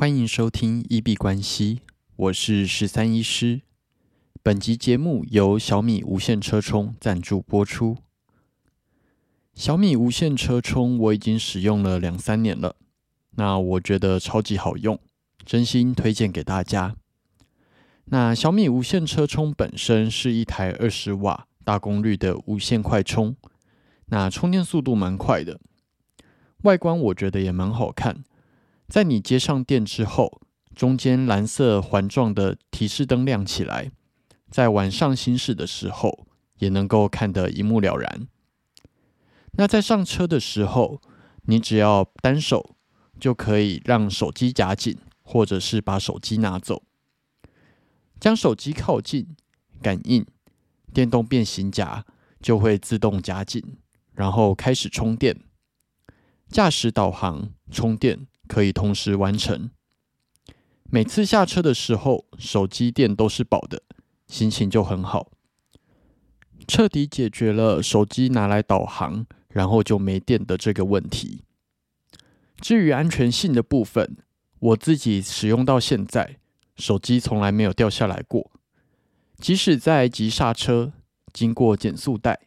欢迎收听一币关系，我是十三医师。本集节目由小米无线车充赞助播出。小米无线车充我已经使用了两三年了，那我觉得超级好用，真心推荐给大家。那小米无线车充本身是一台二十瓦大功率的无线快充，那充电速度蛮快的，外观我觉得也蛮好看。在你接上电之后，中间蓝色环状的提示灯亮起来，在晚上行驶的时候也能够看得一目了然。那在上车的时候，你只要单手就可以让手机夹紧，或者是把手机拿走，将手机靠近，感应电动变形夹就会自动夹紧，然后开始充电，驾驶导航充电。可以同时完成。每次下车的时候，手机电都是饱的，心情就很好，彻底解决了手机拿来导航，然后就没电的这个问题。至于安全性的部分，我自己使用到现在，手机从来没有掉下来过，即使在急刹车、经过减速带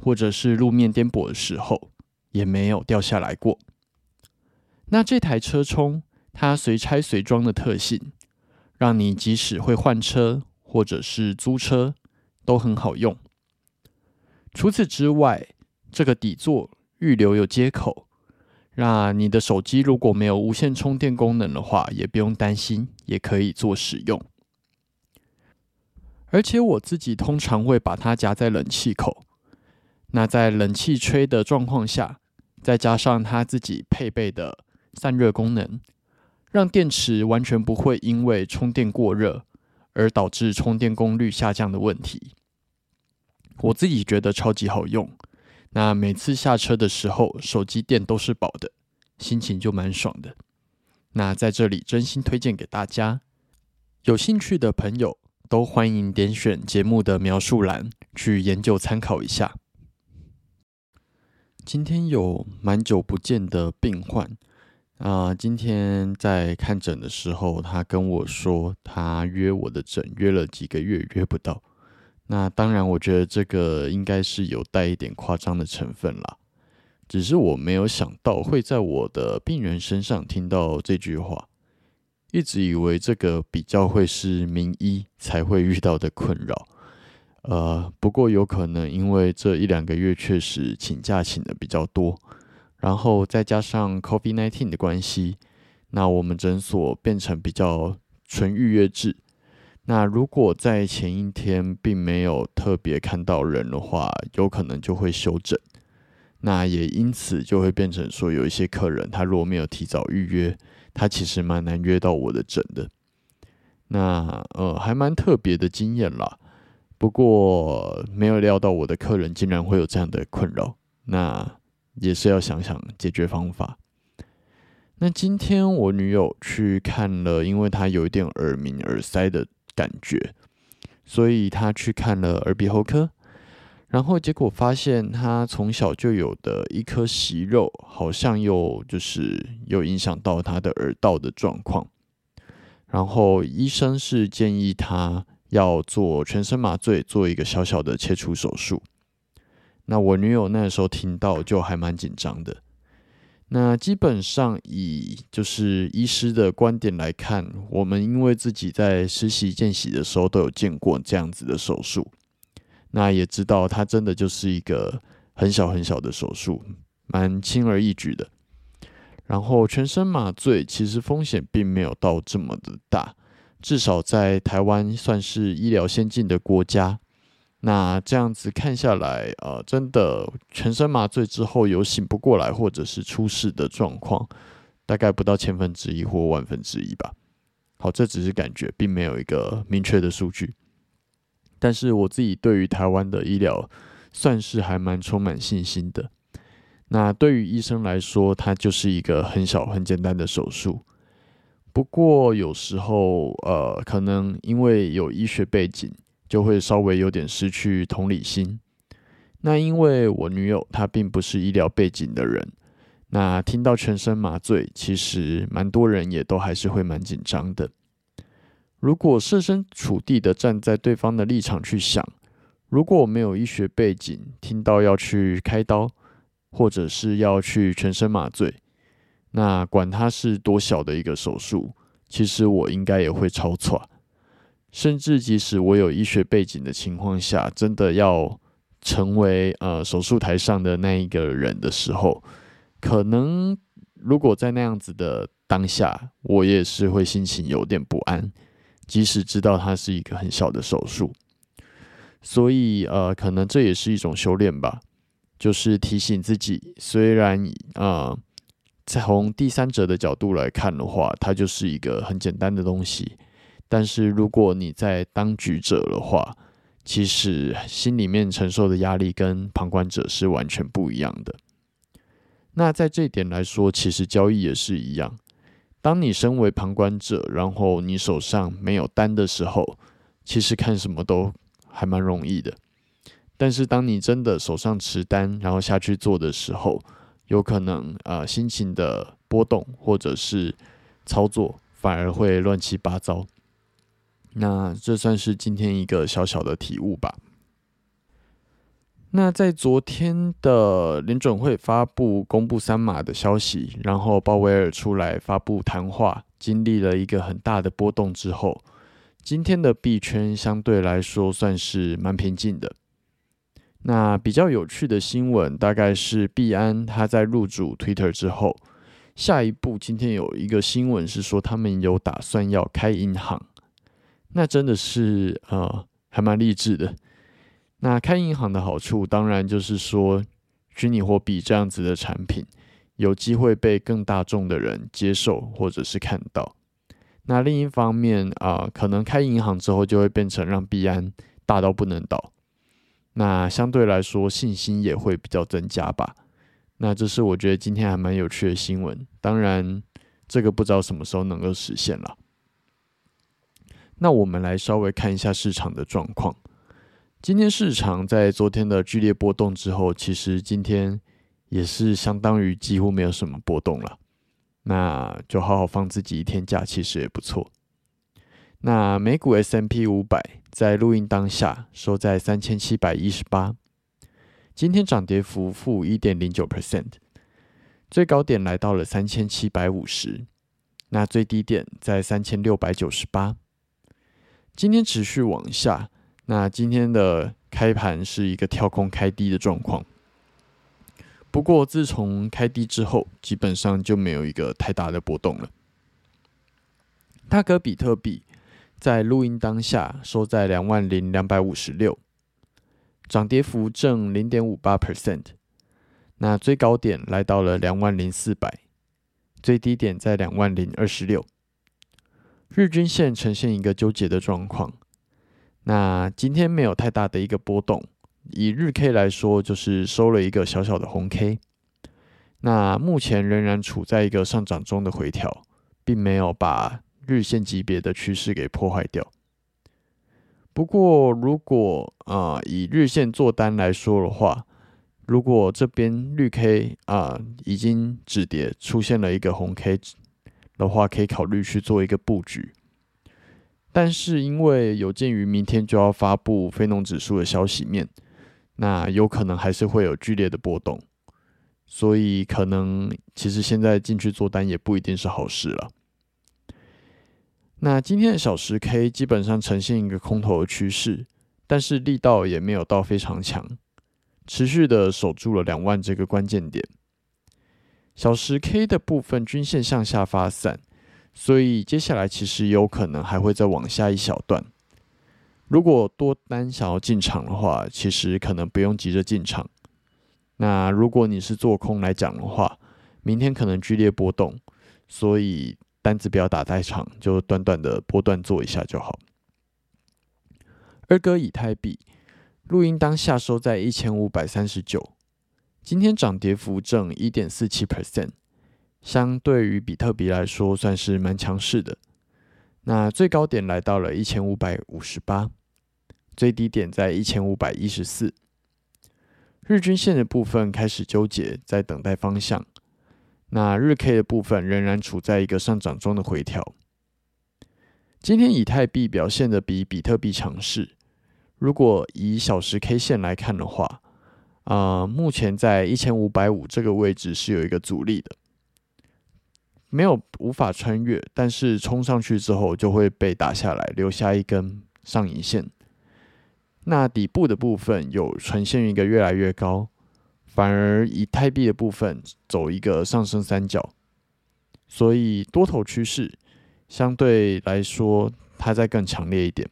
或者是路面颠簸的时候，也没有掉下来过。那这台车充，它随拆随装的特性，让你即使会换车或者是租车都很好用。除此之外，这个底座预留有接口，那你的手机如果没有无线充电功能的话，也不用担心，也可以做使用。而且我自己通常会把它夹在冷气口，那在冷气吹的状况下，再加上它自己配备的。散热功能，让电池完全不会因为充电过热而导致充电功率下降的问题。我自己觉得超级好用，那每次下车的时候，手机电都是饱的，心情就蛮爽的。那在这里真心推荐给大家，有兴趣的朋友都欢迎点选节目的描述栏去研究参考一下。今天有蛮久不见的病患。啊，今天在看诊的时候，他跟我说，他约我的诊约了几个月，约不到。那当然，我觉得这个应该是有带一点夸张的成分啦。只是我没有想到会在我的病人身上听到这句话，一直以为这个比较会是名医才会遇到的困扰。呃，不过有可能因为这一两个月确实请假请的比较多。然后再加上 COVID-19 的关系，那我们诊所变成比较纯预约制。那如果在前一天并没有特别看到人的话，有可能就会休诊。那也因此就会变成说，有一些客人他如果没有提早预约，他其实蛮难约到我的诊的。那呃，还蛮特别的经验啦。不过没有料到我的客人竟然会有这样的困扰。那。也是要想想解决方法。那今天我女友去看了，因为她有一点耳鸣、耳塞的感觉，所以她去看了耳鼻喉科。然后结果发现，她从小就有的一颗息肉，好像又就是有影响到她的耳道的状况。然后医生是建议她要做全身麻醉，做一个小小的切除手术。那我女友那时候听到就还蛮紧张的。那基本上以就是医师的观点来看，我们因为自己在实习见习的时候都有见过这样子的手术，那也知道它真的就是一个很小很小的手术，蛮轻而易举的。然后全身麻醉其实风险并没有到这么的大，至少在台湾算是医疗先进的国家。那这样子看下来，呃，真的全身麻醉之后有醒不过来或者是出事的状况，大概不到千分之一或万分之一吧。好，这只是感觉，并没有一个明确的数据。但是我自己对于台湾的医疗算是还蛮充满信心的。那对于医生来说，它就是一个很小很简单的手术。不过有时候，呃，可能因为有医学背景。就会稍微有点失去同理心。那因为我女友她并不是医疗背景的人，那听到全身麻醉，其实蛮多人也都还是会蛮紧张的。如果设身处地的站在对方的立场去想，如果我没有医学背景，听到要去开刀，或者是要去全身麻醉，那管它是多小的一个手术，其实我应该也会超错。甚至即使我有医学背景的情况下，真的要成为呃手术台上的那一个人的时候，可能如果在那样子的当下，我也是会心情有点不安，即使知道它是一个很小的手术。所以呃，可能这也是一种修炼吧，就是提醒自己，虽然啊，从第三者的角度来看的话，它就是一个很简单的东西。但是如果你在当局者的话，其实心里面承受的压力跟旁观者是完全不一样的。那在这一点来说，其实交易也是一样。当你身为旁观者，然后你手上没有单的时候，其实看什么都还蛮容易的。但是当你真的手上持单，然后下去做的时候，有可能啊心情的波动或者是操作反而会乱七八糟。那这算是今天一个小小的体悟吧。那在昨天的联准会发布公布三码的消息，然后鲍威尔出来发布谈话，经历了一个很大的波动之后，今天的币圈相对来说算是蛮平静的。那比较有趣的新闻，大概是币安他在入主 Twitter 之后，下一步今天有一个新闻是说他们有打算要开银行。那真的是呃，还蛮励志的。那开银行的好处，当然就是说，虚拟货币这样子的产品，有机会被更大众的人接受或者是看到。那另一方面啊，可能开银行之后，就会变成让币安大到不能倒。那相对来说，信心也会比较增加吧。那这是我觉得今天还蛮有趣的新闻。当然，这个不知道什么时候能够实现了。那我们来稍微看一下市场的状况。今天市场在昨天的剧烈波动之后，其实今天也是相当于几乎没有什么波动了。那就好好放自己一天假，其实也不错。那美股 S M P 五百在录音当下收在三千七百一十八，今天涨跌幅负一点零九 percent，最高点来到了三千七百五十，那最低点在三千六百九十八。今天持续往下，那今天的开盘是一个跳空开低的状况。不过自从开低之后，基本上就没有一个太大的波动了。大哥比特币在录音当下收在两万零两百五十六，涨跌幅正零点五八 percent。那最高点来到了两万零四百，最低点在两万零二十六。日均线呈现一个纠结的状况，那今天没有太大的一个波动，以日 K 来说，就是收了一个小小的红 K。那目前仍然处在一个上涨中的回调，并没有把日线级别的趋势给破坏掉。不过，如果啊以日线做单来说的话，如果这边绿 K 啊已经止跌，出现了一个红 K。的话，可以考虑去做一个布局，但是因为有鉴于明天就要发布非农指数的消息面，那有可能还是会有剧烈的波动，所以可能其实现在进去做单也不一定是好事了。那今天的小时 K 基本上呈现一个空头的趋势，但是力道也没有到非常强，持续的守住了两万这个关键点。小时 K 的部分均线向下发散，所以接下来其实有可能还会再往下一小段。如果多单想要进场的话，其实可能不用急着进场。那如果你是做空来讲的话，明天可能剧烈波动，所以单子不要打太长，就短短的波段做一下就好。二哥以太币录音当下收在一千五百三十九。今天涨跌幅正一点四七 percent，相对于比特币来说算是蛮强势的。那最高点来到了一千五百五十八，最低点在一千五百一十四。日均线的部分开始纠结，在等待方向。那日 K 的部分仍然处在一个上涨中的回调。今天以太币表现的比比特币强势。如果以小时 K 线来看的话，啊，目前在一千五百五这个位置是有一个阻力的，没有无法穿越，但是冲上去之后就会被打下来，留下一根上影线。那底部的部分有呈现一个越来越高，反而以太币的部分走一个上升三角，所以多头趋势相对来说它在更强烈一点。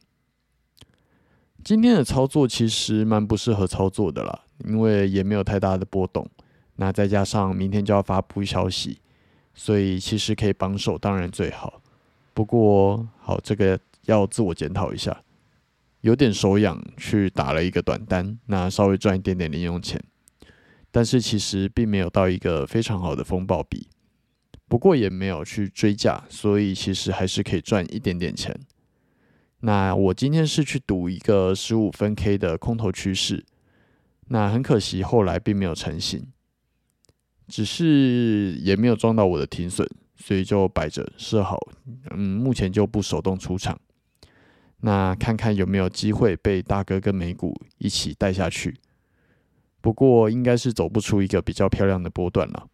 今天的操作其实蛮不适合操作的啦，因为也没有太大的波动。那再加上明天就要发布消息，所以其实可以帮手当然最好。不过好，这个要自我检讨一下，有点手痒，去打了一个短单，那稍微赚一点点零用钱，但是其实并没有到一个非常好的风暴比。不过也没有去追价，所以其实还是可以赚一点点钱。那我今天是去赌一个十五分 K 的空头趋势，那很可惜后来并没有成型，只是也没有撞到我的停损，所以就摆着设好，嗯，目前就不手动出场，那看看有没有机会被大哥跟美股一起带下去，不过应该是走不出一个比较漂亮的波段了，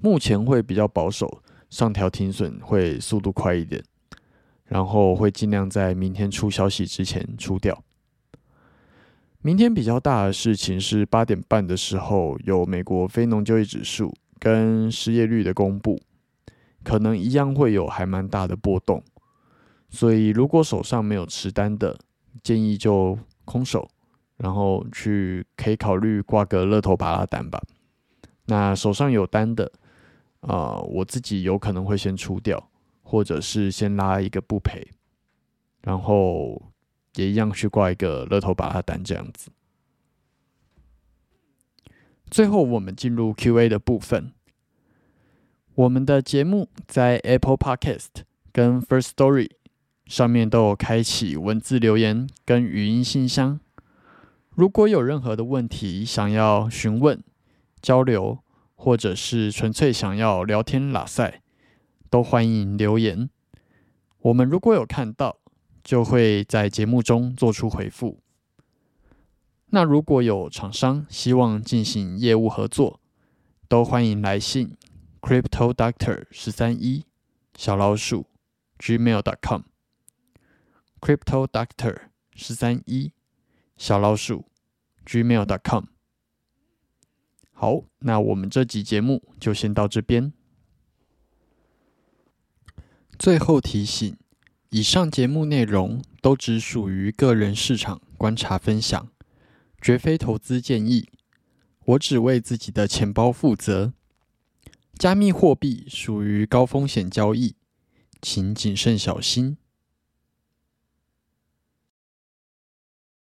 目前会比较保守，上调停损会速度快一点。然后会尽量在明天出消息之前出掉。明天比较大的事情是八点半的时候有美国非农就业指数跟失业率的公布，可能一样会有还蛮大的波动。所以如果手上没有持单的，建议就空手，然后去可以考虑挂个乐透巴拉单吧。那手上有单的，啊，我自己有可能会先出掉。或者是先拉一个不赔，然后也一样去挂一个乐透把它单这样子。最后我们进入 Q&A 的部分。我们的节目在 Apple Podcast 跟 First Story 上面都有开启文字留言跟语音信箱。如果有任何的问题想要询问、交流，或者是纯粹想要聊天拉塞。都欢迎留言，我们如果有看到，就会在节目中做出回复。那如果有厂商希望进行业务合作，都欢迎来信 crypto doctor 十三一小老鼠 gmail dot com crypto doctor 十三一小老鼠 gmail dot com。好，那我们这集节目就先到这边。最后提醒：以上节目内容都只属于个人市场观察分享，绝非投资建议。我只为自己的钱包负责。加密货币属于高风险交易，请谨慎小心。